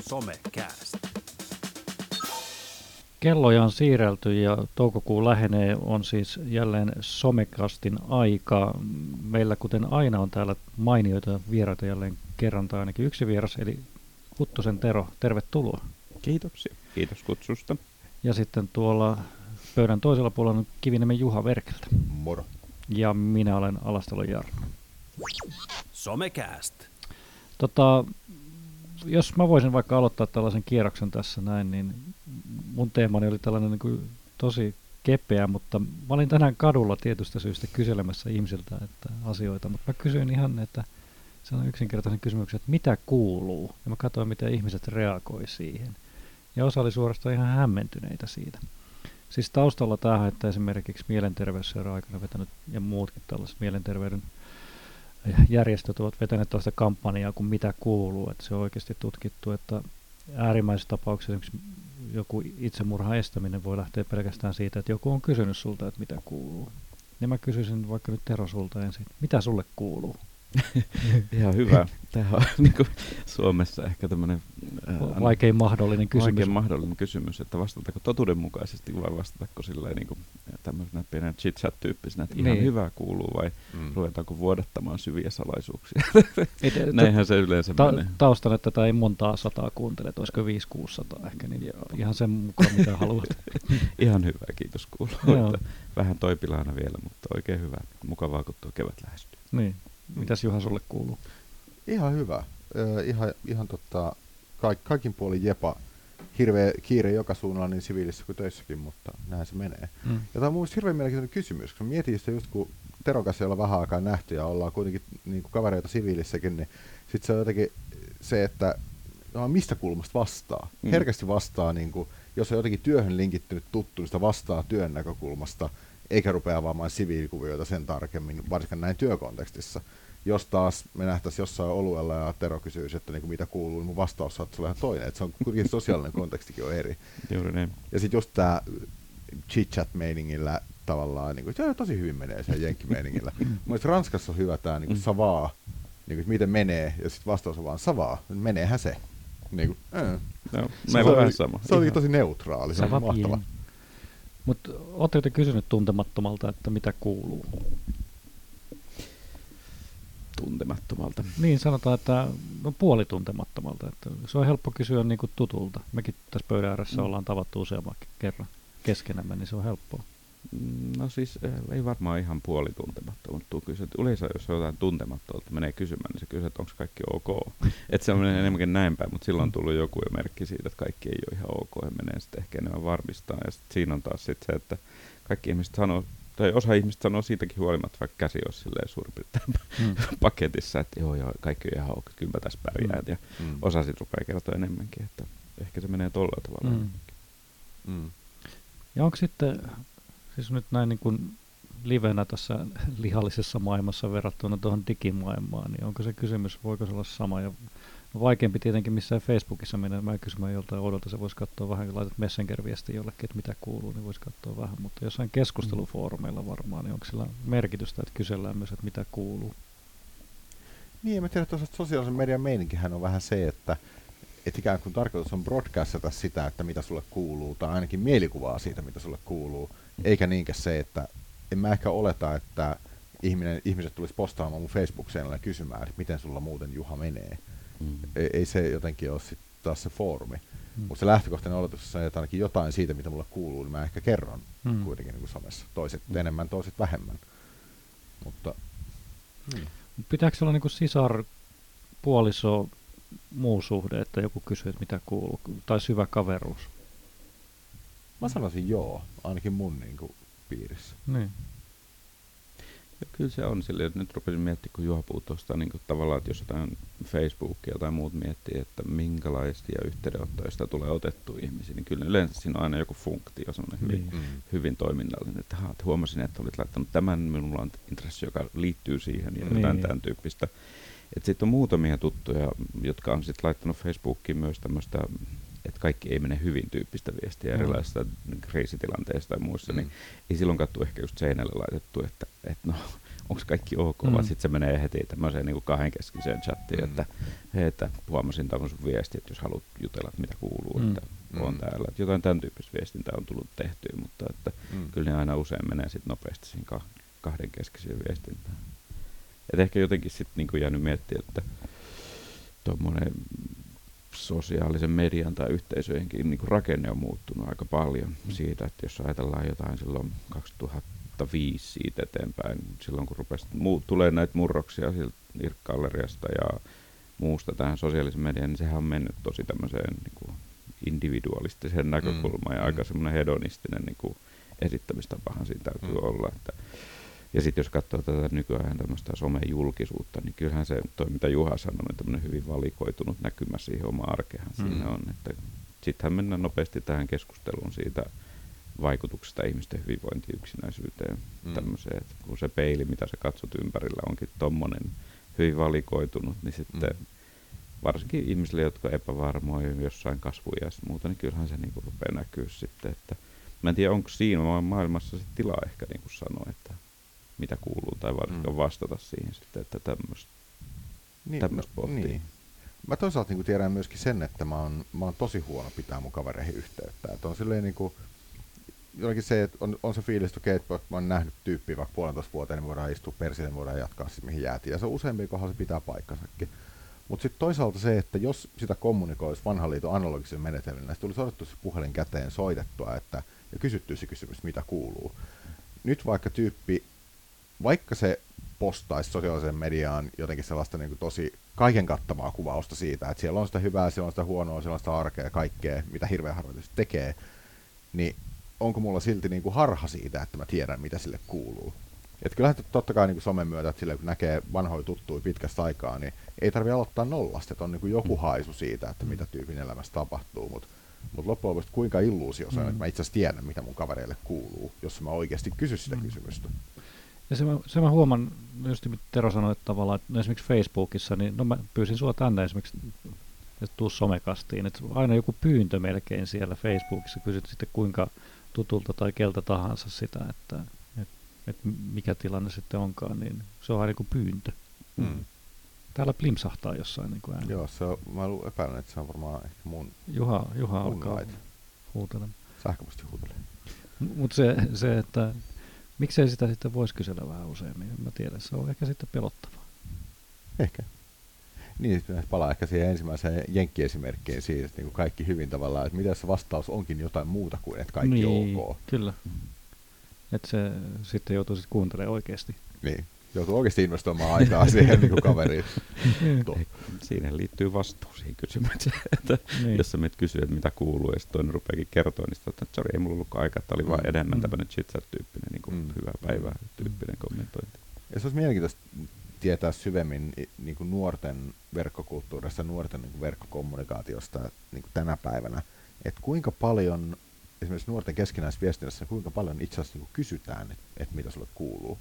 Somecast. Kelloja on siirrelty ja toukokuu lähenee, on siis jälleen somekastin aika. Meillä kuten aina on täällä mainioita vieraita jälleen kerran tai ainakin yksi vieras, eli Huttusen Tero, tervetuloa. Kiitoksia. Kiitos kutsusta. Ja sitten tuolla pöydän toisella puolella on Kiviniemen Juha Verkeltä. Moro. Ja minä olen Alastalon Jarno. Somecast. Tota, jos mä voisin vaikka aloittaa tällaisen kierroksen tässä näin, niin mun teemani oli tällainen niin kuin tosi kepeä, mutta mä olin tänään kadulla tietystä syystä kyselemässä ihmisiltä että asioita, mutta mä kysyin ihan, että se on yksinkertaisen kysymyksen, että mitä kuuluu, ja mä katsoin, miten ihmiset reagoi siihen. Ja osa oli suorastaan ihan hämmentyneitä siitä. Siis taustalla tähän, että esimerkiksi mielenterveysseura aikana vetänyt ja muutkin tällaiset mielenterveyden järjestöt ovat vetäneet tällaista kampanjaa kuin mitä kuuluu, että se on oikeasti tutkittu, että äärimmäisessä tapauksessa esimerkiksi joku itsemurhan estäminen voi lähteä pelkästään siitä, että joku on kysynyt sulta, että mitä kuuluu. Ja mä kysyisin vaikka nyt Tero sulta ensin, mitä sulle kuuluu? Ihan hyvä. Tämä on niin kuin Suomessa ehkä tämmöinen vaikein mahdollinen kysymys. Vaikein mahdollinen kysymys, että vastatako totuudenmukaisesti vai vastatako silleen niin kuin tämmöisenä pienen chit-chat-tyyppisenä, että ihan niin. hyvä kuuluu vai mm. ruvetaanko vuodattamaan syviä salaisuuksia. Et, Näinhän se yleensä ta- menee. Taustan, että tätä ei montaa sataa kuuntele, että olisiko 5-600 ehkä, niin Joo. ihan sen mukaan mitä haluat. ihan hyvä, kiitos kuuluu. Vähän toipilaana vielä, mutta oikein hyvä. Mukavaa, kun tuo kevät lähestyy. Niin. Mitäs Juha sulle kuuluu? Ihan hyvä. Ihan ihan tota, kaik, kaikin puolin jepa. Hirveä kiire joka suunnalla niin siviilissä kuin töissäkin, mutta näin se menee. Mm. Ja tämä on mun hirveän mielenkiintoinen kysymys, koska mietin sitä just kun Teron kanssa ei olla vähän aikaa nähty ja ollaan kuitenkin niin kuin kavereita siviilissäkin, niin sitten se on jotenkin se, että no, mistä kulmasta vastaa. Mm. Herkästi vastaa, niin kuin, jos on jotenkin työhön linkittynyt tuttu, niin sitä vastaa työn näkökulmasta, eikä rupea avaamaan siviilikuvioita sen tarkemmin, varsinkaan näin työkontekstissa jos taas me nähtäisiin jossain oluella ja Tero kysyisi, että niin kuin mitä kuuluu, niin mun vastaus saattaa olla ihan toinen. Että se on kuitenkin sosiaalinen kontekstikin on eri. Juuri niin. Ja sitten just tämä chit-chat-meiningillä tavallaan, niin kuin, se tosi hyvin menee sen jenkkimeiningillä. Mielestäni Ranskassa on hyvä tämä niin kuin mm. savaa, niin kuin, miten menee, ja sitten vastaus on vaan savaa, meneehän se. Niin kuin, äh. no, se, on, vähän sama. Se oli tosi neutraali, se on mahtava. Mutta oletteko te kysynyt tuntemattomalta, että mitä kuuluu? tuntemattomalta. Niin, sanotaan, että no, puolituntemattomalta. Että se on helppo kysyä niin kuin tutulta. Mekin tässä pöydän ääressä mm. ollaan tavattu useamman kerran keskenämme, niin se on helppoa. No siis eh, ei varmaan ihan puolituntemattomalta tuu kysyä. Yleensä jos on jotain tuntemattomalta menee kysymään, niin se kysyy, että onko kaikki ok. että se on enemmänkin näin päin, mutta silloin on tullut joku jo merkki siitä, että kaikki ei ole ihan ok ja menee sitten ehkä enemmän varmistaa. Ja sitten siinä on taas sit se, että kaikki ihmiset sanoo tai osa ihmistä sanoo siitäkin huolimatta, vaikka käsi olisi silleen suurin piirtein mm. paketissa, että joo, joo, kaikki on ihan ok, kyllä mä tässä pärjään. Mm. Ja mm. osa sitten rupeaa kertoa enemmänkin, että ehkä se menee tolla tavalla. Mm. Mm. Ja onko sitten, siis nyt näin niin kuin livenä tässä lihallisessa maailmassa verrattuna tuohon digimaailmaan, niin onko se kysymys, voiko se olla sama? Ja No vaikeampi tietenkin missään Facebookissa mennä mä kysymään joltain oudolta, se voisi katsoa vähän, kun laitat Messenger-viestiä jollekin, että mitä kuuluu, niin voisi katsoa vähän, mutta jossain keskustelufoorumeilla varmaan, niin onko sillä merkitystä, että kysellään myös, että mitä kuuluu? Niin, mä tiedän, että sosiaalisen median meininkihän on vähän se, että et ikään kuin tarkoitus on broadcastata sitä, että mitä sulle kuuluu, tai ainakin mielikuvaa siitä, mitä sulle kuuluu, eikä niinkään se, että en mä ehkä oleta, että ihminen, ihmiset tulisi postaamaan mun Facebook-seinälle kysymään, että miten sulla muuten Juha menee. Mm. Ei, ei se jotenkin ole sit taas se foorumi. Mm. Mutta se lähtökohtainen oletus on, että ainakin jotain siitä, mitä mulle kuuluu, niin mä ehkä kerron mm. kuitenkin niin kuin somessa. Toiset mm. enemmän, toiset vähemmän. Mutta, niin. Pitääkö olla niin kuin sisar, puoliso, muu suhde, että joku kysyy, että mitä kuuluu, tai syvä kaveruus? Mä sanoisin joo, ainakin mun niin kuin, piirissä. Niin. Ja kyllä se on silleen, että nyt rupesin miettimään, kun Juha puhuu tuosta niin kuin tavallaan, että jos jotain Facebookia tai muut miettii, että minkälaisia yhteydenottoja sitä tulee otettu ihmisiin, niin kyllä yleensä siinä on aina joku funktio, semmoinen hyvin, niin. mm. hyvin toiminnallinen, että, että huomasin, että olit laittanut tämän, minulla on intressi, joka liittyy siihen ja jotain niin. tämän tyyppistä. Sitten on muutamia tuttuja, jotka on sitten laittanut Facebookiin myös tämmöistä että kaikki ei mene hyvin tyyppistä viestiä mm. erilaisista kriisitilanteista tai muissa, niin mm. niin ei silloin kattu ehkä just seinälle laitettu, että, että no, onko kaikki ok, mm. vaan sitten se menee heti tämmöiseen niin kahdenkeskiseen chattiin, mm. että hei, että huomasin tämän sun viesti, että jos haluat jutella, että mitä kuuluu, mm. että mm. on täällä. Että jotain tämän tyyppistä viestintää on tullut tehtyä, mutta että mm. kyllä ne aina usein menee sitten nopeasti siihen kahdenkeskiseen viestintään. Et ehkä jotenkin sitten niinku jäänyt miettiä, että tuommoinen sosiaalisen median tai yhteisöjenkin niin rakenne on muuttunut aika paljon mm. siitä, että jos ajatellaan jotain silloin 2005 siitä eteenpäin, silloin kun rupesi muu, tulee näitä murroksia sieltä Irkkalleriasta ja muusta tähän sosiaalisen median, niin sehän on mennyt tosi tämmöiseen niin kuin individualistiseen näkökulmaan mm. ja aika mm. semmoinen hedonistinen niin kuin esittämistapahan siinä täytyy mm. olla. Että ja sitten jos katsoo tätä nykyään tämmöistä somejulkisuutta, niin kyllähän se, toi mitä Juha sanoi, niin tämmöinen hyvin valikoitunut näkymä siihen oma arkehan mm. siinä on. Että sittenhän mennään nopeasti tähän keskusteluun siitä vaikutuksesta ihmisten hyvinvointiin, yksinäisyyteen, mm. tämmöiseen, että kun se peili, mitä sä katsot ympärillä, onkin tommonen hyvin valikoitunut, niin sitten mm. varsinkin ihmisille, jotka epävarmoja jossain kasvujäässä muuta, niin kyllähän se niin rupeaa näkyä sitten, että mä en tiedä, onko siinä maailmassa se tila ehkä niin kuin sanoi, että mitä kuuluu, tai varsinkaan mm. vastata siihen sitten, että tämmöistä niin, no, pohtii. Niin. Mä toisaalta niin tiedän myöskin sen, että mä oon, mä oon tosi huono pitää mun kavereihin yhteyttä. Että on silleen niin kuin, jotenkin se, että on, on se fiilis, että, että mä oon nähnyt tyyppiä vaikka puolentoista vuoteen, niin voidaan istua persille, niin voidaan jatkaa sitten mihin jäätiin. Ja se useampi kohdalla se pitää paikkansakin. Mutta sitten toisaalta se, että jos sitä kommunikoisi vanhan liiton analogisen menetelmän, niin tulisi otettu se puhelin käteen soitettua että, ja kysyttyä se kysymys, mitä kuuluu. Nyt vaikka tyyppi vaikka se postaisi sosiaaliseen mediaan jotenkin sellaista niin kuin tosi kaiken kattavaa kuvausta siitä, että siellä on sitä hyvää, siellä on sitä huonoa, siellä on sitä arkea ja kaikkea, mitä hirveän harvoin tekee, niin onko mulla silti niin kuin harha siitä, että mä tiedän, mitä sille kuuluu. Et kyllähän totta kai niin kuin somen myötä, että sille, kun näkee vanhoja tuttuja pitkästä aikaa, niin ei tarvitse aloittaa nollasta, että on niin kuin joku mm. haisu siitä, että mitä tyypin elämässä tapahtuu, mutta mut loppujen lopuksi kuinka illuusio se on, mm. että mä itse asiassa tiedän, mitä mun kavereille kuuluu, jos mä oikeasti kysy sitä mm. kysymystä. Ja se mä, se mä huomaan, just mitä Tero sanoi, että tavallaan, että no esimerkiksi Facebookissa, niin no mä pyysin sua tänne esimerkiksi, että tuu somekastiin, että aina joku pyyntö melkein siellä Facebookissa, kysyt sitten kuinka tutulta tai keltä tahansa sitä, että et, et mikä tilanne sitten onkaan, niin se on aina kuin pyyntö. Mm. Täällä plimsahtaa jossain niin kuin ääni. Joo, se on, mä epäilen, että se on varmaan ehkä mun Juha, Juha mun alkaa huutelemaan. Sähköposti huutelee. Mutta se, se, että Miksei sitä sitten voisi kysellä vähän useammin? Mä tiedän, se on ehkä sitten pelottavaa. Ehkä. Niin, palaa ehkä siihen ensimmäiseen jenkkiesimerkkiin siitä, että niin kaikki hyvin tavallaan, että mitä se vastaus onkin jotain muuta kuin, että kaikki niin, ok. kyllä. Että se sitten joutuu sitten kuuntelemaan oikeasti. Niin joutuu oikeasti investoimaan aikaa siihen niin kuin kaveriin. Siihen liittyy vastuu siihen kysymykseen, että niin. jos sä menet kysyä, että mitä kuuluu, ja sitten toinen rupeakin kertoa, niin sitten että sorry, ei mulla ollut aikaa, että oli mm. vain enemmän mm. tämmöinen chit tyyppinen niin kuin mm. hyvä päivä tyyppinen mm. kommentointi. Ja se olisi mielenkiintoista tietää syvemmin niin kuin nuorten verkkokulttuurista, nuorten niin kuin verkkokommunikaatiosta niin kuin tänä päivänä, että kuinka paljon esimerkiksi nuorten keskinäisviestinnässä, kuinka paljon itse asiassa niin kuin kysytään, että, että mitä sulle kuuluu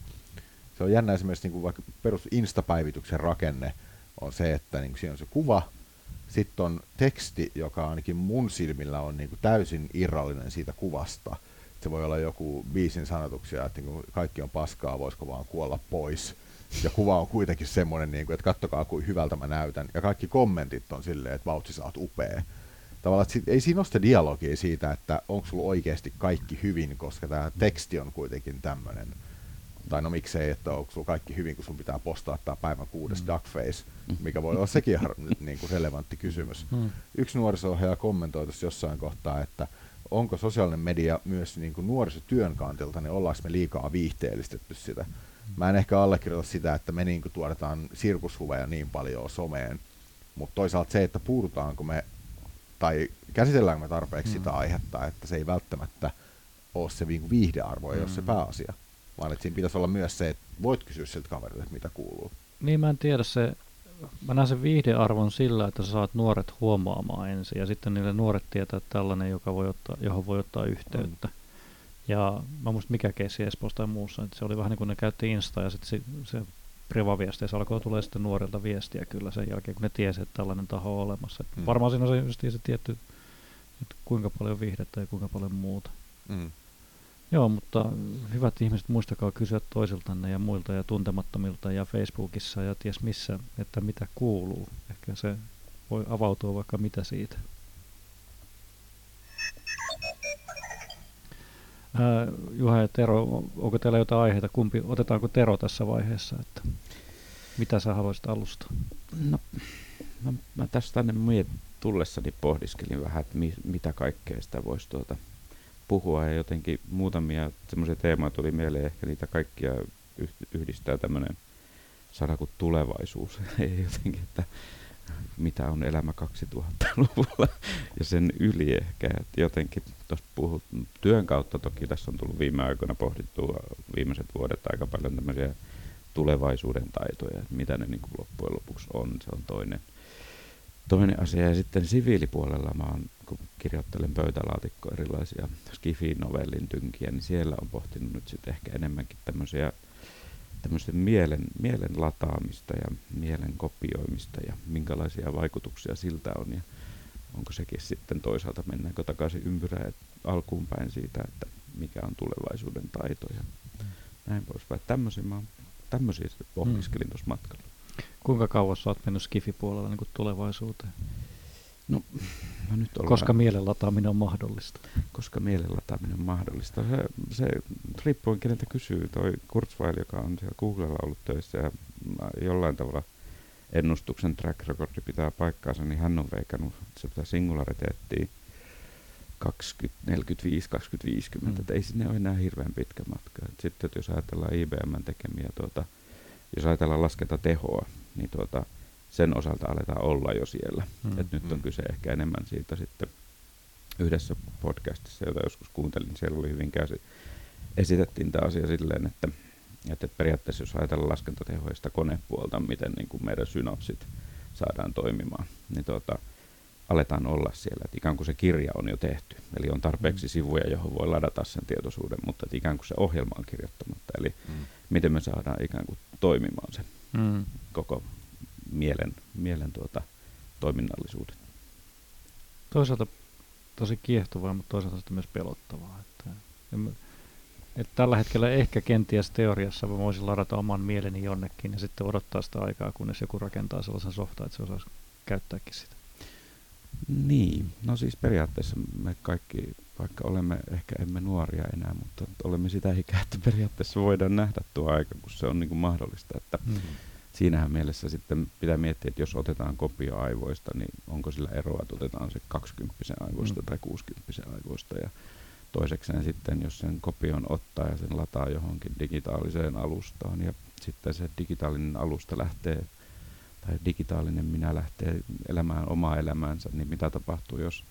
se on jännä esimerkiksi niin kuin vaikka perus Insta-päivityksen rakenne on se, että niin kuin siinä on se kuva, sitten on teksti, joka ainakin mun silmillä on niin kuin täysin irrallinen siitä kuvasta. Se voi olla joku biisin sanotuksia, että niin kuin kaikki on paskaa, voisiko vaan kuolla pois. Ja kuva on kuitenkin semmoinen, niin kuin, että kattokaa kuin hyvältä mä näytän. Ja kaikki kommentit on silleen, että vautsi sä oot upea. Tavallaan, että ei siinä ole sitä dialogia siitä, että onko sulla oikeasti kaikki hyvin, koska tämä teksti on kuitenkin tämmöinen tai no miksei, että onko sulla kaikki hyvin, kun sun pitää postaa tämä päivän kuudes mm. duckface, mikä voi olla sekin har- niin kuin relevantti kysymys. Mm. Yksi nuoriso kommentoi tuossa jossain kohtaa, että onko sosiaalinen media myös niin kuin nuorisotyön kantilta, niin ollaanko me liikaa viihteellistetty sitä. Mä en ehkä allekirjoita sitä, että me niin kuin tuotetaan sirkushuveja niin paljon someen, mutta toisaalta se, että puhutaanko me tai käsitelläänkö me tarpeeksi mm. sitä aihetta, että se ei välttämättä ole se niin viihdearvo, ei mm. ole se pääasia vaan että siinä pitäisi olla myös se, että voit kysyä siltä kaverilta, että mitä kuuluu. Niin mä en tiedä se, mä näen sen viihdearvon sillä, että sä saat nuoret huomaamaan ensin ja sitten niille nuoret tietää että tällainen, joka voi ottaa, johon voi ottaa yhteyttä. Mm. Ja mä muistan mikä keissi Espoossa tai muussa, että se oli vähän niin kuin ne käytti Insta ja sitten se, se privaviesteissä alkoi tulee sitten nuorilta viestiä kyllä sen jälkeen, kun ne tiesi, että tällainen taho on olemassa. Mm. Varmaan siinä on se, se tietty, että kuinka paljon viihdettä ja kuinka paljon muuta. Mm. Joo, mutta hyvät ihmiset, muistakaa kysyä toisiltanne ja muilta ja tuntemattomilta ja Facebookissa ja ties missä, että mitä kuuluu. Ehkä se voi avautua vaikka mitä siitä. Ää, Juha ja Tero, onko teillä jotain aiheita? Kumpi, otetaanko Tero tässä vaiheessa? Että mitä sä haluaisit alustaa? No, mä, mä tästä tänne tullessani pohdiskelin vähän, että mi, mitä kaikkea sitä voisi tuota puhua ja jotenkin muutamia semmoisia teemoja tuli mieleen, ehkä niitä kaikkia yhdistää tämmöinen sana kuin tulevaisuus. Ei jotenkin, että mitä on elämä 2000-luvulla ja sen yli ehkä. Että jotenkin puhut, työn kautta toki tässä on tullut viime aikoina pohdittua viimeiset vuodet aika paljon tämmöisiä tulevaisuuden taitoja, että mitä ne niin kuin loppujen lopuksi on, se on toinen, toinen asia. Ja sitten siviilipuolella mä oon, kun kirjoittelen pöytälaatikkoa erilaisia Skifi-novellin tynkiä, niin siellä on pohtinut nyt sitten ehkä enemmänkin tämmöisiä tämmöisen mielen, mielen lataamista ja mielen kopioimista ja minkälaisia vaikutuksia siltä on ja onko sekin sitten toisaalta mennäänkö takaisin ympyrää alkuun päin siitä, että mikä on tulevaisuuden taito ja näin poispäin. Tämmöisiä mä tämmöisiä pohtiskelin mm. tuossa matkalla. Kuinka kauas olet mennyt Skifi-puolella niin tulevaisuuteen? No, no nyt ollaan, Koska mielen lataaminen on mahdollista. Koska mielen lataaminen on mahdollista. Se, se riippuen keneltä kysyy. Toi Kurzweil, joka on siellä Googlella ollut töissä ja jollain tavalla ennustuksen track recordi pitää paikkaansa, niin hän on veikannut, pitää singulariteettia 2045, 2050, mm. että ei sinne ole enää hirveän pitkä matka. Sitten jos ajatellaan IBM tekemiä, tuota, jos ajatellaan laskentatehoa, niin tuota, sen osalta aletaan olla jo siellä. Mm. Et nyt on mm. kyse ehkä enemmän siitä sitten yhdessä podcastissa, jota joskus kuuntelin, siellä oli hyvin käsi. Esitettiin tämä asia silleen, että, että periaatteessa jos ajatellaan laskentatehoista konepuolta, miten niin kuin meidän synapsit saadaan toimimaan, niin tuota, aletaan olla siellä, että ikään kuin se kirja on jo tehty. Eli on tarpeeksi mm. sivuja, johon voi ladata sen tietoisuuden, mutta että ikään kuin se ohjelma on kirjoittamatta. Eli mm. miten me saadaan ikään kuin toimimaan se mm. koko mielen, mielen tuota, toiminnallisuuden. Toisaalta tosi kiehtovaa, mutta toisaalta sitten myös pelottavaa. Että, että tällä hetkellä ehkä kenties teoriassa voisin ladata oman mieleni jonnekin ja sitten odottaa sitä aikaa, kunnes joku rakentaa sellaisen softan, että se osaisi käyttääkin sitä. Niin, no siis periaatteessa me kaikki, vaikka olemme ehkä emme nuoria enää, mutta olemme sitä ikää, että periaatteessa voidaan nähdä tuo aika, kun se on niin kuin mahdollista. Että mm-hmm. Siinähän mielessä sitten pitää miettiä, että jos otetaan kopio aivoista, niin onko sillä eroa, että otetaan se 20 aivoista mm. tai 60 aivoista. Ja toisekseen sitten, jos sen kopion ottaa ja sen lataa johonkin digitaaliseen alustaan ja sitten se digitaalinen alusta lähtee tai digitaalinen minä lähtee elämään omaa elämäänsä, niin mitä tapahtuu, jos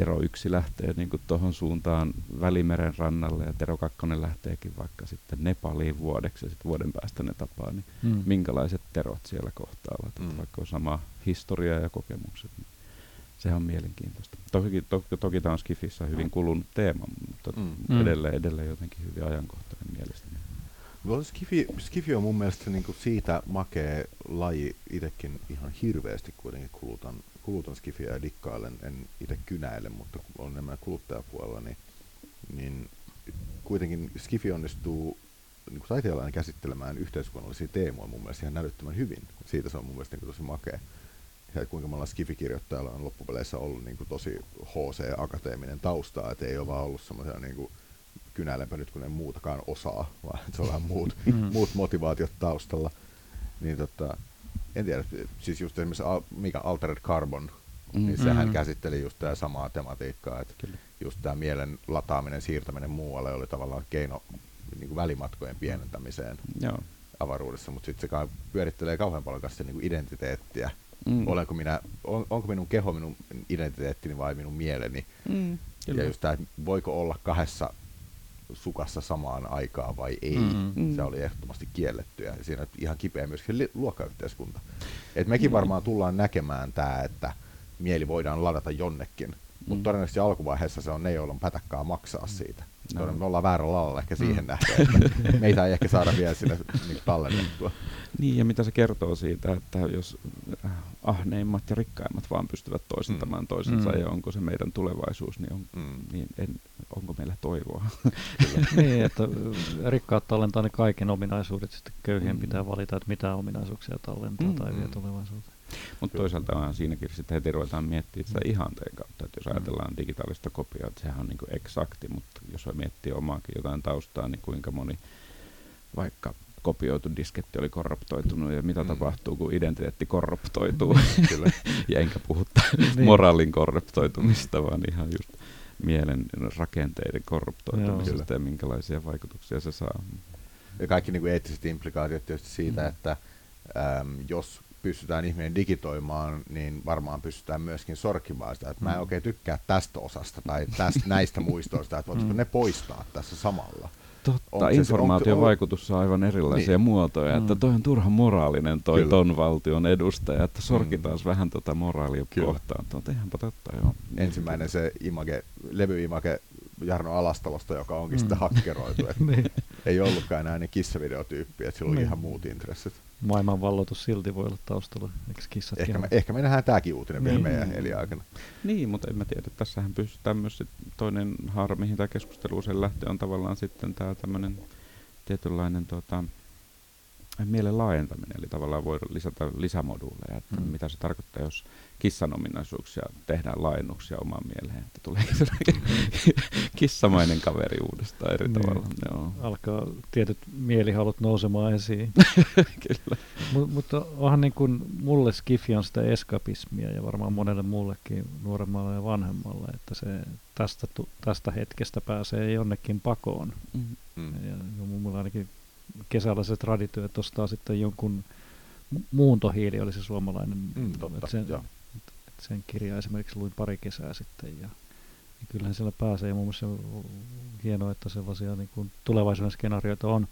Tero 1 lähtee niin tuohon suuntaan Välimeren rannalle ja Tero 2 lähteekin vaikka sitten Nepaliin vuodeksi ja sitten vuoden päästä ne tapaa, niin mm. minkälaiset terot siellä kohtaavat, mm. vaikka on sama historia ja kokemukset. Niin sehän on mielenkiintoista. Toki, to, toki tämä on Skifissä hyvin kulunut teema, mutta mm. edelleen, edelleen jotenkin hyvin ajankohtainen mielestäni. Skifi, Skifi on mun mielestä niin kuin siitä makea laji itsekin ihan hirveästi kuitenkin kulutan, kulutan Skifiä ja dikkailen, en itse kynäile, mutta on enemmän kuluttajapuolella, niin, niin kuitenkin Skifi onnistuu niin taiteilijan käsittelemään yhteiskunnallisia teemoja mun mielestä ihan näyttömän hyvin. Siitä se on mun mielestä niin tosi makea. Ja kuinka monella Skifi-kirjoittajalla on loppupeleissä ollut niin tosi HC-akateeminen tausta, että ei ole vaan ollut semmoisia niin kuin kynäilenpä nyt kun en muutakaan osaa, vaan se on vähän muut, mm. muut motivaatiot taustalla. Niin tota, en tiedä, siis just esimerkiksi al, mikä Altered Carbon, mm. niin sehän mm. käsitteli just tämä samaa tematiikkaa, että Kyllä. just tämä mielen lataaminen, siirtäminen muualle oli tavallaan keino niin kuin välimatkojen pienentämiseen Joo. avaruudessa, mutta sitten se pyörittelee kauhean paljon kanssa niin kuin identiteettiä. Mm. Olenko minä, on, onko minun keho minun identiteettini vai minun mieleni? Mm. Ja just tämä, voiko olla kahdessa sukassa samaan aikaan vai ei. Mm-hmm. Se oli ehdottomasti kielletty ja siinä ihan kipeä myöskin luokkayhteiskunta. Et mekin mm-hmm. varmaan tullaan näkemään tämä, että mieli voidaan ladata jonnekin, mm-hmm. mutta todennäköisesti alkuvaiheessa se on ne, joilla on pätäkkää maksaa siitä. No. Me ollaan väärällä alalla ehkä siihen mm. nähden, että meitä ei ehkä saada vielä sinne niin tallennettua. Niin, ja mitä se kertoo siitä, että jos äh, ahneimmat ja rikkaimmat vaan pystyvät toisentamaan mm. toisensa, mm. ja onko se meidän tulevaisuus, niin, on, mm. niin en, onko meillä toivoa. niin, että rikkaat tallentaa ne kaiken ominaisuudet, sitten köyhien mm. pitää valita, että mitä ominaisuuksia tallentaa mm. tai vie tulevaisuuteen. Mutta toisaalta on siinäkin sitten heti ruvetaan miettimään sitä ihanteen kautta, että jos mm. ajatellaan digitaalista kopiaa, että sehän on niin kuin eksakti, mutta jos miettii omaakin jotain taustaa, niin kuinka moni vaikka kopioitu disketti oli korruptoitunut ja mitä mm. tapahtuu, kun identiteetti korruptoituu. Kyllä. ja enkä puhu niin. moraalin korruptoitumista, vaan ihan just mielen rakenteiden korruptoitumisesta ja minkälaisia vaikutuksia se saa. Ja kaikki niin kuin eettiset implikaatiot tietysti siitä, mm. että äm, jos pystytään ihminen digitoimaan, niin varmaan pystytään myöskin sorkimaan sitä, että mä en mm. oikein tykkää tästä osasta tai tästä, näistä muistoista, että voisiko mm. ne poistaa tässä samalla. Totta, informaation vaikutus on aivan erilaisia niin. muotoja, että mm. toi on turha moraalinen toi Kyllä. ton valtion edustaja, että sorkitaan mm. vähän tota moraalia Kyllä. kohtaan. Tuo ihanpa totta, joo. Ensimmäinen se image, levyimage Jarno Alastalosta, joka onkin mm. sitten hakkeroitu. niin. Ei ollutkaan enää ne kissavideotyyppiä, että sillä oli niin. ihan muut intressit maailmanvalloitus silti voi olla taustalla, eikö kissat Ehkä me, ehkä me nähdään tämäkin uutinen niin. vielä meidän eliaikana. Niin, mutta en mä tiedä. Tässähän pystytään myös toinen haara, mihin tämä keskustelu usein lähtee, on tavallaan sitten tämä tämmöinen tietynlainen tota, mielen laajentaminen, eli tavallaan voidaan lisätä lisämoduuleja, että mm. mitä se tarkoittaa, jos kissan ominaisuuksia tehdään laajennuksia omaan mieleen, että tulee kissamainen kaveri uudestaan eri niin. tavalla. Joo. Alkaa tietyt mielihalut nousemaan esiin. Kyllä. M- mutta onhan niin kuin mulle skifi on sitä eskapismia ja varmaan monelle muullekin nuoremmalle ja vanhemmalle, että se tästä, tästä hetkestä pääsee jonnekin pakoon. Mm. Mm. Ja, ja mulla ainakin kesällä se traditio, että ostaa sitten jonkun muuntohiili, oli se suomalainen. Mm, totta, sen, sen kirjaa esimerkiksi luin pari kesää sitten ja, ja kyllähän siellä pääsee ja muun muassa hienoa, että sellaisia niin kuin tulevaisuuden skenaarioita on.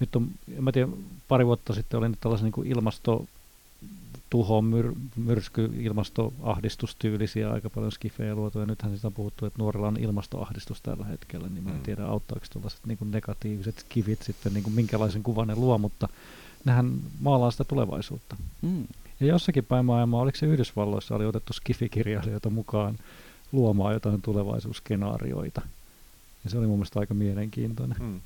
Nyt on, en mä tiedä, pari vuotta sitten oli tällaisen niin kuin ilmasto tuho, myr, myrsky, ilmastoahdistustyylisiä aika paljon skifejä luotu, ja nythän siitä on puhuttu, että nuorilla on ilmastoahdistus tällä hetkellä, niin mä en mm. tiedä auttaako tällaiset niin negatiiviset skifit sitten, niin kuin minkälaisen kuvan ne luo, mutta nehän maalaa sitä tulevaisuutta. Mm. Ja jossakin päin maailmaa, oliko se Yhdysvalloissa, oli otettu skifikirjailijoita mukaan luomaan jotain tulevaisuusskenaarioita. Ja se oli mun mielestä aika mielenkiintoinen. Mm.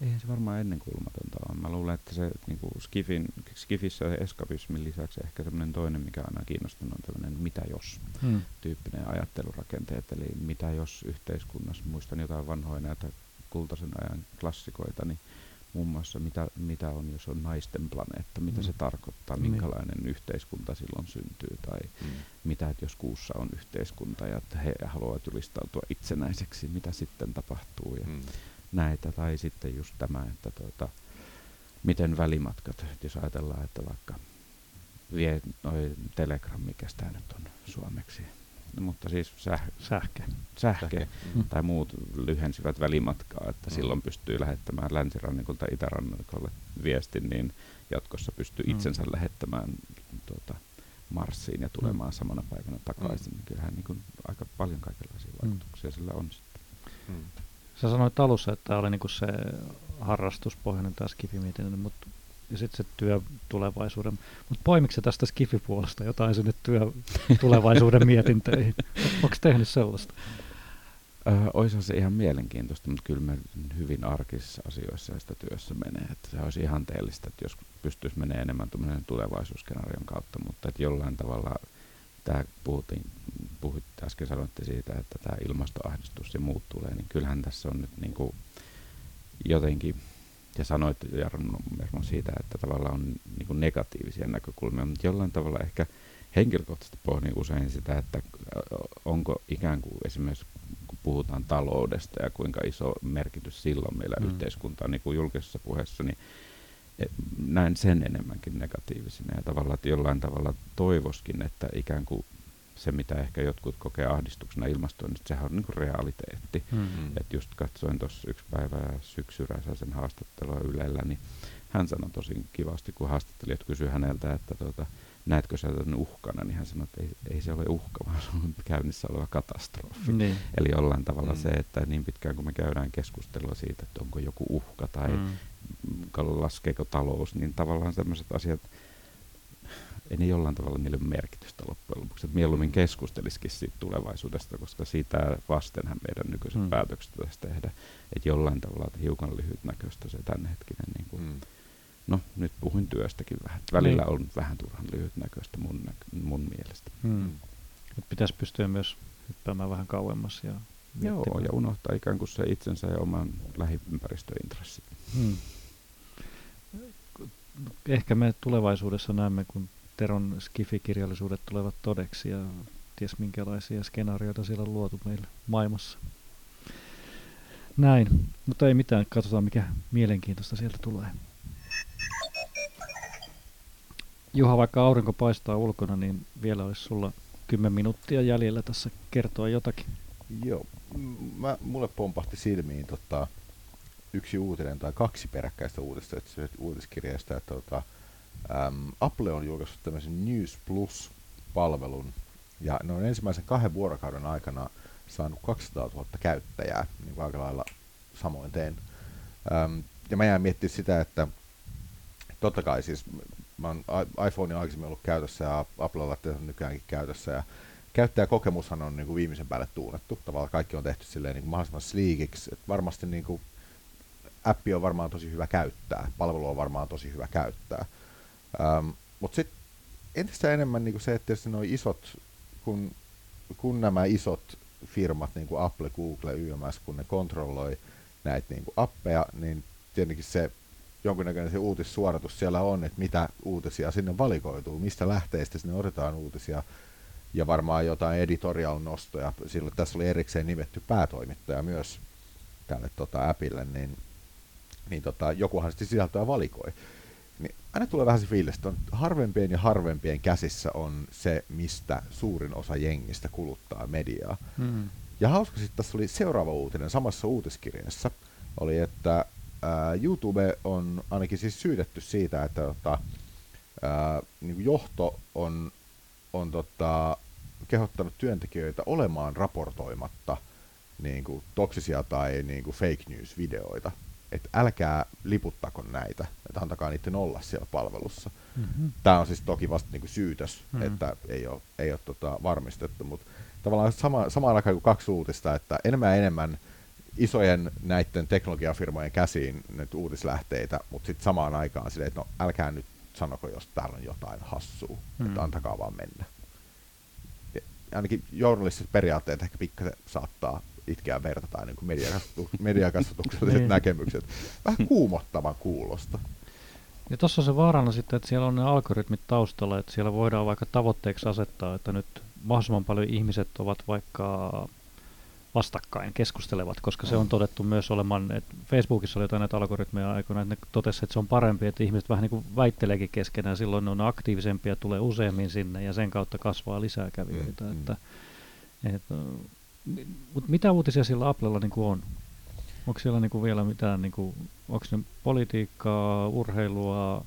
Eihän se varmaan ennenkuulumatonta ole. Mä luulen, että se niin kuin skifin, skifissä ja eskapismin lisäksi ehkä semmoinen toinen, mikä on aina kiinnostunut, on tämmöinen mitä jos hmm. tyyppinen ajattelurakenteet. Eli mitä jos yhteiskunnassa, muistan jotain vanhoja näitä kultaisen ajan klassikoita, niin muun muassa mitä, mitä on, jos on naisten planeetta, mitä mm. se tarkoittaa, niin. minkälainen mm. yhteiskunta silloin syntyy, tai mm. mitä, että jos kuussa on yhteiskunta ja että he haluavat julistautua itsenäiseksi, mitä sitten tapahtuu ja mm. näitä, tai sitten just tämä, että tuota, miten välimatkat, jos ajatellaan, että vaikka vie noin Telegram, mikä tämä nyt on suomeksi, mutta siis säh- sähke, sähke mm. tai muut lyhensivät välimatkaa, että mm. silloin pystyy lähettämään länsirannikolta itärannikolle viestin, niin jatkossa pystyy mm. itsensä lähettämään tuota, Marsiin ja tulemaan mm. samana päivänä takaisin. Mm. Kyllähän niin kuin aika paljon kaikenlaisia mm. vaikutuksia mm. sillä on sitten. Mm. Sä sanoit alussa, että tämä oli niin kuin se harrastuspohjainen tämä skifimietinen, mutta ja sitten se työ tulevaisuuden. Mutta poimiksi tästä Skifi-puolesta jotain sinne työ tulevaisuuden mietintöihin? Onko tehnyt sellaista? Öö, olisi se ihan mielenkiintoista, mutta kyllä me hyvin arkisissa asioissa sitä työssä menee. Että se olisi ihan teellistä, että jos pystyisi menemään enemmän tulevaisuusskenaarion kautta, mutta että jollain tavalla tämä puhuttiin, puhutte äsken sanoitte siitä, että tämä ilmastoahdistus ja muut tulee, niin kyllähän tässä on nyt niin kuin jotenkin ja sanoit Jarno siitä, että tavallaan on niin kuin negatiivisia näkökulmia, mutta jollain tavalla ehkä henkilökohtaisesti pohdin usein sitä, että onko ikään kuin esimerkiksi kun puhutaan taloudesta ja kuinka iso merkitys silloin meillä mm. yhteiskuntaan niin kuin julkisessa puheessa, niin e, näen sen enemmänkin negatiivisena ja tavallaan, että jollain tavalla toivoskin, että ikään kuin se, mitä ehkä jotkut kokee ahdistuksena ilmastoinnista, sehän on niin kuin realiteetti. Mm-hmm. Et just katsoin tuossa yksi päivä syksyrässä sen haastattelua Ylellä, niin hän sanoi tosi kivasti, kun haastattelijat kysyivät häneltä, että tuota, näetkö sä tämän uhkana, niin hän sanoi, että ei, ei se ole uhka, vaan se on käynnissä oleva katastrofi. Niin. Eli jollain tavalla mm. se, että niin pitkään kun me käydään keskustelua siitä, että onko joku uhka tai mm. laskeeko talous, niin tavallaan sellaiset asiat, ei ne jollain tavalla niille merkitystä loppujen lopuksi. Että mieluummin keskustelisikin siitä tulevaisuudesta, koska siitä vastenhan meidän nykyiset mm. päätökset pitäisi tehdä. Että jollain tavalla että hiukan lyhytnäköistä se tämänhetkinen, niin kuin, mm. no nyt puhuin työstäkin vähän. Välillä niin. on vähän turhan lyhytnäköistä mun, nä- mun mielestä. Mm. Et pitäisi pystyä myös hyppäämään vähän kauemmas ja Joo, ja unohtaa ikään kuin se itsensä ja oman lähiympäristöintressit. Hmm. Ehkä me tulevaisuudessa näemme, kun Teron Skifi-kirjallisuudet tulevat todeksi ja ties minkälaisia skenaarioita siellä on luotu meillä maailmassa. Näin, mutta ei mitään, katsotaan mikä mielenkiintoista sieltä tulee. Juha, vaikka aurinko paistaa ulkona, niin vielä olisi sulla 10 minuuttia jäljellä tässä kertoa jotakin. Joo, mä, mulle pompahti silmiin tota, yksi uutinen tai kaksi peräkkäistä uutista että uutiskirjasta, että tota, äm, Apple on julkaissut tämmöisen News Plus-palvelun, ja ne on ensimmäisen kahden vuorokauden aikana saanut 200 000 käyttäjää, niin kuin aika lailla samoin teen. Äm, ja mä jään miettimään sitä, että totta kai siis mä oon iPhone on aikaisemmin ollut käytössä ja Apple-laitteet on nykyäänkin käytössä, ja käyttäjäkokemushan on niin kuin viimeisen päälle tuunettu. Tavallaan kaikki on tehty silleen niin kuin mahdollisimman sleekiksi. Että varmasti niin kuin, appi on varmaan tosi hyvä käyttää, palvelu on varmaan tosi hyvä käyttää. Ähm, Mutta sitten entistä enemmän niin kuin se, että nuo isot, kun, kun nämä isot firmat, niin kuin Apple, Google, YMS, kun ne kontrolloi näitä niin kuin appeja, niin tietenkin se jonkinnäköinen se uutissuoratus siellä on, että mitä uutisia sinne valikoituu, mistä lähteistä sinne otetaan uutisia, ja varmaan jotain editorial-nostoja. Sillä tässä oli erikseen nimetty päätoimittaja myös tälle tota, appille, niin, niin tota, jokuhan sitten sisältöä valikoi. Niin aina tulee vähän se fiilis, että on harvempien ja harvempien käsissä on se, mistä suurin osa jengistä kuluttaa mediaa. Hmm. Ja hauska sitten tässä oli seuraava uutinen samassa uutiskirjassa, oli, että ää, YouTube on ainakin siis syydetty siitä, että tota, ää, niin johto on, on tota, kehottanut työntekijöitä olemaan raportoimatta niin kuin, toksisia tai niin kuin fake news-videoita. Että älkää liputtako näitä, että antakaa niiden olla siellä palvelussa. Mm-hmm. Tämä on siis toki vasta niin kuin syytös, mm-hmm. että ei ole, ei ole tota, varmistettu, mutta tavallaan sama, samaan aikaan kuin kaksi uutista, että enemmän ja enemmän isojen näiden teknologiafirmojen käsiin nyt uutislähteitä, mutta sitten samaan aikaan silleen, että no älkää nyt sanoko, jos täällä on jotain hassua, mm. että antakaa vaan mennä ainakin journalistiset periaatteet ehkä pikkasen saattaa itkeä verta tai niin mediakasvatukselliset niin. näkemykset. Vähän kuumottavan kuulosta. Ja tuossa on se vaarana sitten, että siellä on ne algoritmit taustalla, että siellä voidaan vaikka tavoitteeksi asettaa, että nyt mahdollisimman paljon ihmiset ovat vaikka vastakkain keskustelevat, koska se on todettu myös olemaan, että Facebookissa oli jotain näitä algoritmeja aikoina, että ne totesi, että se on parempi, että ihmiset vähän niin kuin väitteleekin keskenään, silloin ne on aktiivisempia, tulee useammin sinne ja sen kautta kasvaa lisää kävijöitä. Mm, että, mm. että, mutta mitä uutisia sillä Applella niin kuin on? Onko siellä niin kuin vielä mitään, niin kuin, onko ne politiikkaa, urheilua,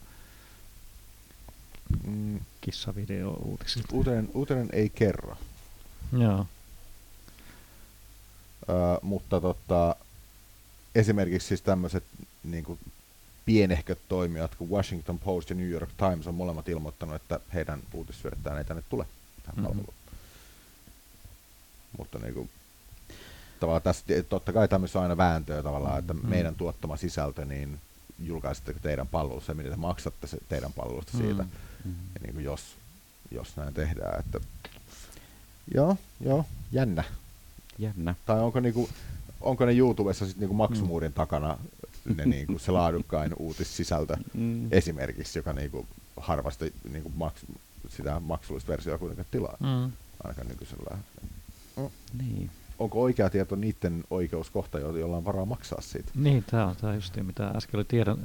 mm. kissavideo-uutisia? Uutinen, uutinen ei kerro. Joo. Uh, mutta tota, esimerkiksi siis tämmöiset niin kuin pienehköt toimijat kuin Washington Post ja New York Times on molemmat ilmoittanut, että heidän uutissyöttään ei tänne tule tähän mm-hmm. Mutta niin kuin, tavallaan tässä, totta kai tämmöisessä on aina vääntöä tavallaan, että mm-hmm. meidän tuottama sisältö, niin julkaisitteko teidän palvelussa ja miten te maksatte se teidän palvelusta siitä, mm-hmm. ja niin kuin jos, jos näin tehdään. Että, joo, joo, jännä. Jännä. Tai onko, niinku, onko ne YouTubessa sit niinku maksumuurin mm. takana ne niinku se laadukkain uutissisältö mm. esimerkiksi, joka niinku harvasti niinku maks, sitä maksullista versiota kuitenkaan tilaa. Mm. Ainakaan nykyisellä. Mm. Niin. Onko oikea tieto niiden oikeuskohta, jolla on varaa maksaa siitä? Niin, tämä on, tää just mitä äsken oli tiedon,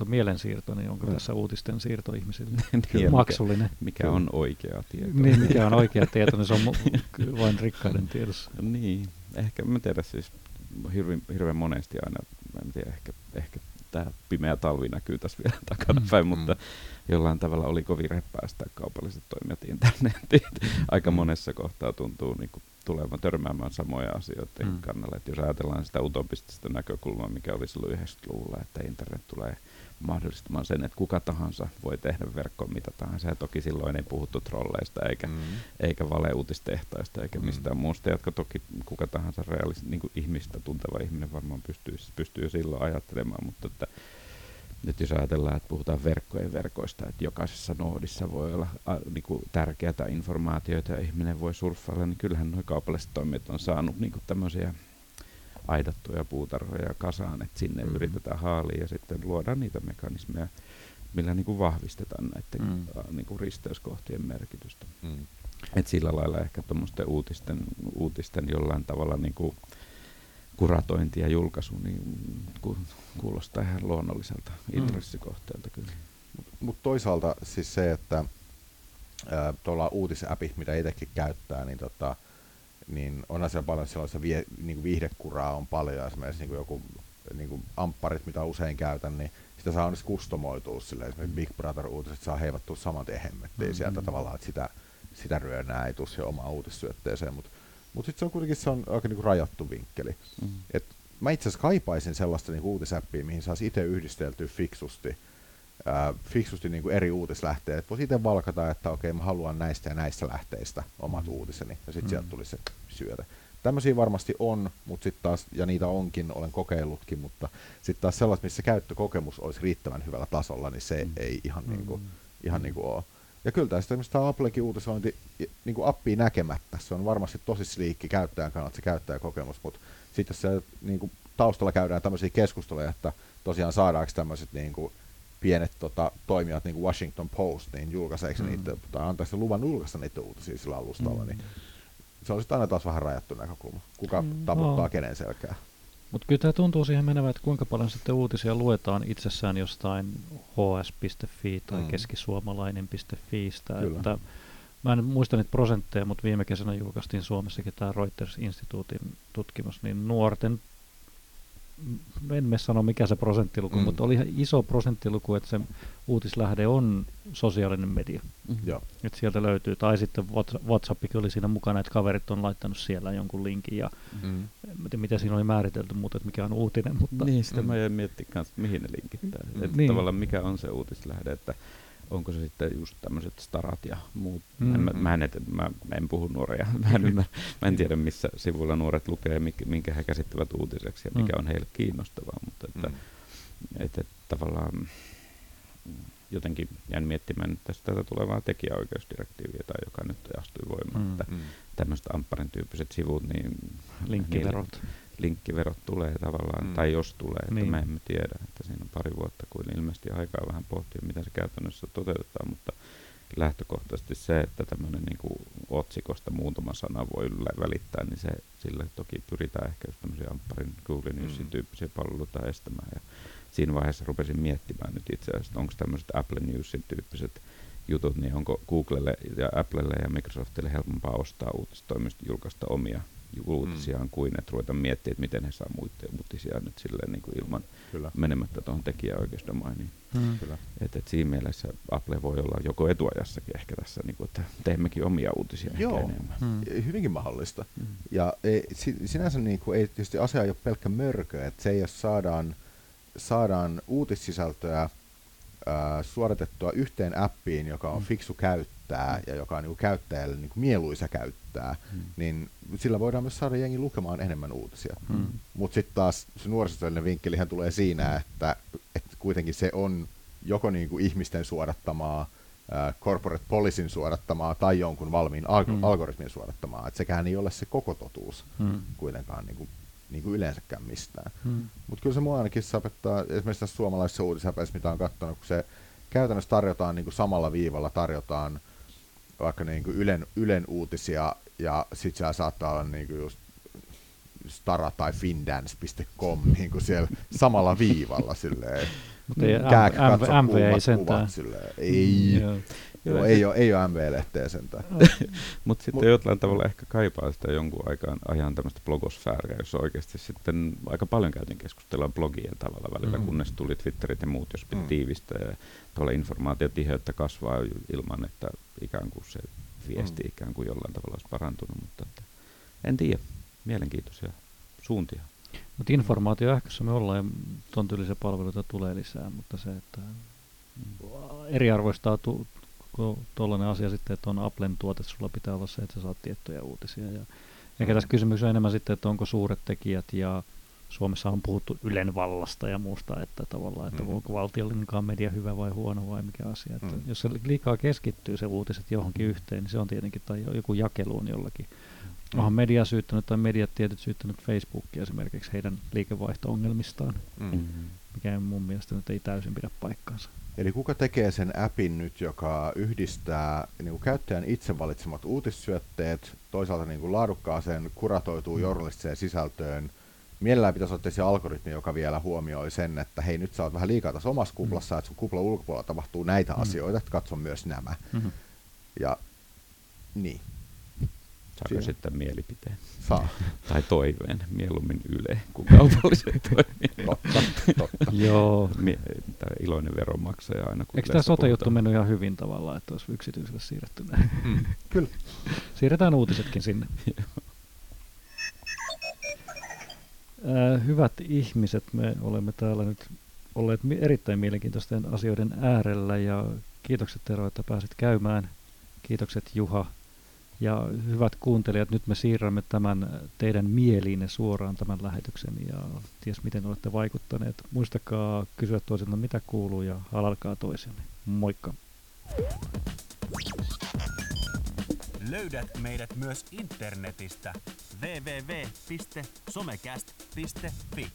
äh, mielensiirto, niin onko mm. tässä uutisten siirto ihmisille niin, maksullinen? Mikä, mikä on oikea tieto? Niin, mikä on oikea tieto, niin se on mu- vain rikkaiden tiedossa. Niin, ehkä mä tiedän siis hirveän, hirveän monesti aina, mä en tiedä, ehkä, ehkä tämä pimeä talvi näkyy tässä vielä takanapäin, mm. mutta jollain tavalla oli kovin reppäästä kaupalliset toimijat internetiin. Aika mm. monessa kohtaa tuntuu niin kuin tulevan törmäämään samoja asioita mm. kannalle. Et jos ajatellaan sitä utopistista näkökulmaa, mikä oli silloin 90-luvulla, että internet tulee mahdollistamaan sen, että kuka tahansa voi tehdä verkkoon mitä tahansa. Ja toki silloin ei puhuttu trolleista eikä, mm. eikä valeuutistehtaista eikä mm. mistään muusta, jotka toki kuka tahansa realis, niin ihmistä tunteva ihminen varmaan pystyy, pystyy silloin ajattelemaan, mutta että nyt jos ajatellaan, että puhutaan verkkojen verkoista, että jokaisessa noodissa voi olla a, niin kuin tärkeää informaatiota ja ihminen voi surffailla, niin kyllähän nuo kaupalliset toimijat on saanut niin kuin tämmöisiä aidattuja puutarhoja kasaan, että sinne mm. yritetään haalia ja sitten luodaan niitä mekanismeja, millä niin kuin vahvistetaan näiden mm. niin kuin risteyskohtien merkitystä. Mm. Et sillä lailla ehkä tuommoisten uutisten, uutisten jollain tavalla niin kuin kuratointi ja julkaisu niin kuulostaa ihan luonnolliselta mm. intressikohteelta kyllä. Mutta mut toisaalta siis se, että tuolla uutisäpi, mitä itsekin käyttää, niin tota, niin on siellä paljon sellaista vie, niin kuin viihdekuraa on paljon, esimerkiksi niin kuin joku niin kuin ampparit, mitä usein käytän, niin sitä saa onneksi kustomoitua sille, esimerkiksi Big Brother-uutiset saa heivattua saman tien hemmettiin mm-hmm. sieltä tavallaan, että sitä, sitä ryönää ei tule siihen omaan uutissyötteeseen, mutta mut sitten se on kuitenkin se on aika niin kuin rajattu vinkkeli. Mm-hmm. Et mä itse asiassa kaipaisin sellaista niin uutisäppiä, mihin saisi itse yhdisteltyä fiksusti, ää, fiksusti niin kuin eri uutislähteet. Voisi itse valkata, että okei, mä haluan näistä ja näistä lähteistä omat mm. uutiseni, ja sitten mm. sieltä tulisi se syötä. Tämmöisiä varmasti on, mutta sitten taas, ja niitä onkin, olen kokeillutkin, mutta sitten taas sellaista, missä käyttökokemus olisi riittävän hyvällä tasolla, niin se mm. ei ihan, mm. niin kuin, ihan niin kuin ole. Ja kyllä tästä esimerkiksi tämä Applekin uutisointi niin kuin appia näkemättä, se on varmasti tosi sliikki käyttäjän kannalta se käyttäjäkokemus, mutta sitten jos se niin kuin, taustalla käydään tämmöisiä keskusteluja, että tosiaan saadaanko tämmöiset niin kuin, pienet tota, toimijat, niin kuin Washington Post, niin julkaiseeko mm. niitä, tai antaisi luvan julkaista niitä uutisia sillä alustalla, mm. niin se on sitten aina taas vähän rajattu näkökulma. Kuka mm, taputtaa no. kenen selkää. Mutta kyllä tämä tuntuu siihen menevän, että kuinka paljon sitten uutisia luetaan itsessään jostain hs.fi tai mm. keskisuomalainen.fiistä. Että mä en muista niitä prosentteja, mutta viime kesänä julkaistiin Suomessakin tämä Reuters-instituutin tutkimus, niin nuorten en me sano mikä se prosenttiluku, mm. mutta oli ihan iso prosenttiluku, että se uutislähde on sosiaalinen media. Mm. Että sieltä löytyy, tai sitten WhatsAppikin oli siinä mukana, että kaverit on laittanut siellä jonkun linkin ja mm. en tiedä, mitä siinä oli määritelty, mutta että mikä on uutinen. Mutta, niin, sitä mm. mä jäin miettimään kanssa, mihin ne linkittää. Mm. Että niin. tavallaan mikä on se uutislähde, että onko se sitten just tämmöiset starat ja muut. Mm. En, mä, mä, en, mä, mä en puhu nuoria, mä en, mä, mä en tiedä missä sivuilla nuoret lukee minkä, minkä he käsittävät uutiseksi ja mikä mm. on heille kiinnostavaa, mutta että, mm. että, että tavallaan jotenkin jään miettimään tästä tätä tulevaa tekijäoikeusdirektiiviä, tai joka nyt astui voimaan, mm. että mm. tämmöiset Ampparin tyyppiset sivut, niin linkkiverot. Niin, linkkiverot tulee tavallaan, mm. tai jos tulee, että niin. me emme tiedä, että siinä on pari vuotta, kuin ilmeisesti aikaa vähän pohtia, miten se käytännössä toteutetaan, mutta lähtökohtaisesti se, että tämmöinen niin otsikosta muutama sana voi välittää, niin se, sille toki pyritään ehkä just tämmöisiä Ampparin Google Newsin mm. tyyppisiä palveluita estämään. Ja siinä vaiheessa rupesin miettimään nyt itse asiassa, onko tämmöiset Apple Newsin tyyppiset jutut, niin onko Googlelle ja Applelle ja Microsoftille helpompaa ostaa uutistoimista julkaista omia uutisiaan mm. kuin että ruveta miettimään, että miten he saa muiden uutisia nyt silleen niin kuin ilman Kyllä. menemättä tuohon tekijäoikeusdomainiin. Mm. Et, et siinä mielessä Apple voi olla joko etuajassakin ehkä tässä, niin kuin, että teemmekin omia uutisia Joo, ehkä enemmän. Mm. hyvinkin mahdollista. Mm. Ja ei, sinänsä niin kuin, ei tietysti asia ei ole pelkkä mörkö, että se jos saadaan, saadaan uutissisältöä ää, suoritettua yhteen appiin, joka on mm. fiksu käyttää mm. ja joka on niin kuin, käyttäjälle niin kuin, mieluisa käyttää, mm. niin sillä voidaan myös saada jengi lukemaan enemmän uutisia. Mm. Mutta sitten taas se nuorisotyöllinen vinkkelihän tulee siinä, että, että kuitenkin se on joko niin kuin ihmisten suodattamaa, äh, corporate policyn suodattamaa tai jonkun valmiin alg- mm. algoritmin suodattamaa. Et sekään ei ole se koko totuus mm. kuitenkaan niin kuin, niin kuin yleensäkään mistään. Mm. Mutta kyllä se mua ainakin sapettaa, esimerkiksi tässä suomalaisessa uutisäpäissä, mitä on katsonut, kun se käytännössä tarjotaan niin kuin samalla viivalla, tarjotaan vaikka niin kuin Ylen, Ylen uutisia ja sit siellä saattaa olla niinku just stara tai findance.com niinku siellä samalla viivalla silleen. Mutta ei MV ei sentään. Silleen. Ei. Mm, Joo, ei, ole, ei ole MV-lehteä sentään. Mutta sitten jollain tavalla ehkä kaipaa sitä jonkun aikaan ajan tämmöistä blogosfääriä, jossa oikeasti sitten aika paljon käytiin keskustelua blogien tavalla välillä, mm. kunnes tuli Twitterit ja muut, jos piti mm. tiivistää ja tuolla informaatiotiheyttä kasvaa ilman, että ikään kuin se viesti mm. ikään kuin jollain tavalla olisi parantunut, mutta että en tiedä, mielenkiintoisia suuntia. Mutta informaatio ähkössä me ollaan ja ton tyylisiä palveluita tulee lisää, mutta se, että eriarvoistaa tu, tuollainen asia sitten, että on Applen tuote, sulla pitää olla se, että sä saat tiettyjä uutisia. Ja ehkä tässä kysymys on enemmän sitten, että onko suuret tekijät ja Suomessa on puhuttu Ylen vallasta ja muusta, että tavallaan, että mm. onko valtiollinenkaan media hyvä vai huono vai mikä asia. Että mm. Jos se liikaa keskittyy se uutiset johonkin yhteen, niin se on tietenkin, tai joku jakeluun jollakin. Mm. Onhan media syyttänyt tai mediat tietyt syyttänyt Facebookia esimerkiksi heidän liikevaihto-ongelmistaan, mm. Mikä mun mielestä nyt ei täysin pidä paikkaansa. Eli kuka tekee sen appin nyt, joka yhdistää niin kuin käyttäjän itse valitsemat uutissyötteet, toisaalta niin kuin laadukkaaseen kuratoituun mm. journalistiseen sisältöön, mielellään pitäisi ottaa se algoritmi, joka vielä huomioi sen, että hei nyt sä oot vähän liikaa tässä omassa kuplassa, mm. että sun kuplan ulkopuolella tapahtuu näitä mm. asioita, että katso myös nämä. Mm-hmm. Ja niin. Saako Siinä. sitten mielipiteen? Saa. tai toiveen, mieluummin Yle kuin kaupalliset toimijat. totta, totta. Joo. Tämä iloinen veronmaksaja aina. Kun Eikö tämä sote-juttu mennyt ihan hyvin tavallaan, että olisi yksityiselle siirretty näin? Mm. Kyllä. Siirretään uutisetkin sinne. Äh, hyvät ihmiset, me olemme täällä nyt olleet erittäin mielenkiintoisten asioiden äärellä ja kiitokset Tero, että pääsit käymään. Kiitokset Juha. Ja hyvät kuuntelijat, nyt me siirrämme tämän teidän mieliinne suoraan tämän lähetyksen ja ties miten olette vaikuttaneet. Muistakaa kysyä toisilta mitä kuuluu ja halalkaa toisenne. Moikka! Löydät meidät myös internetistä www.somecast.fi.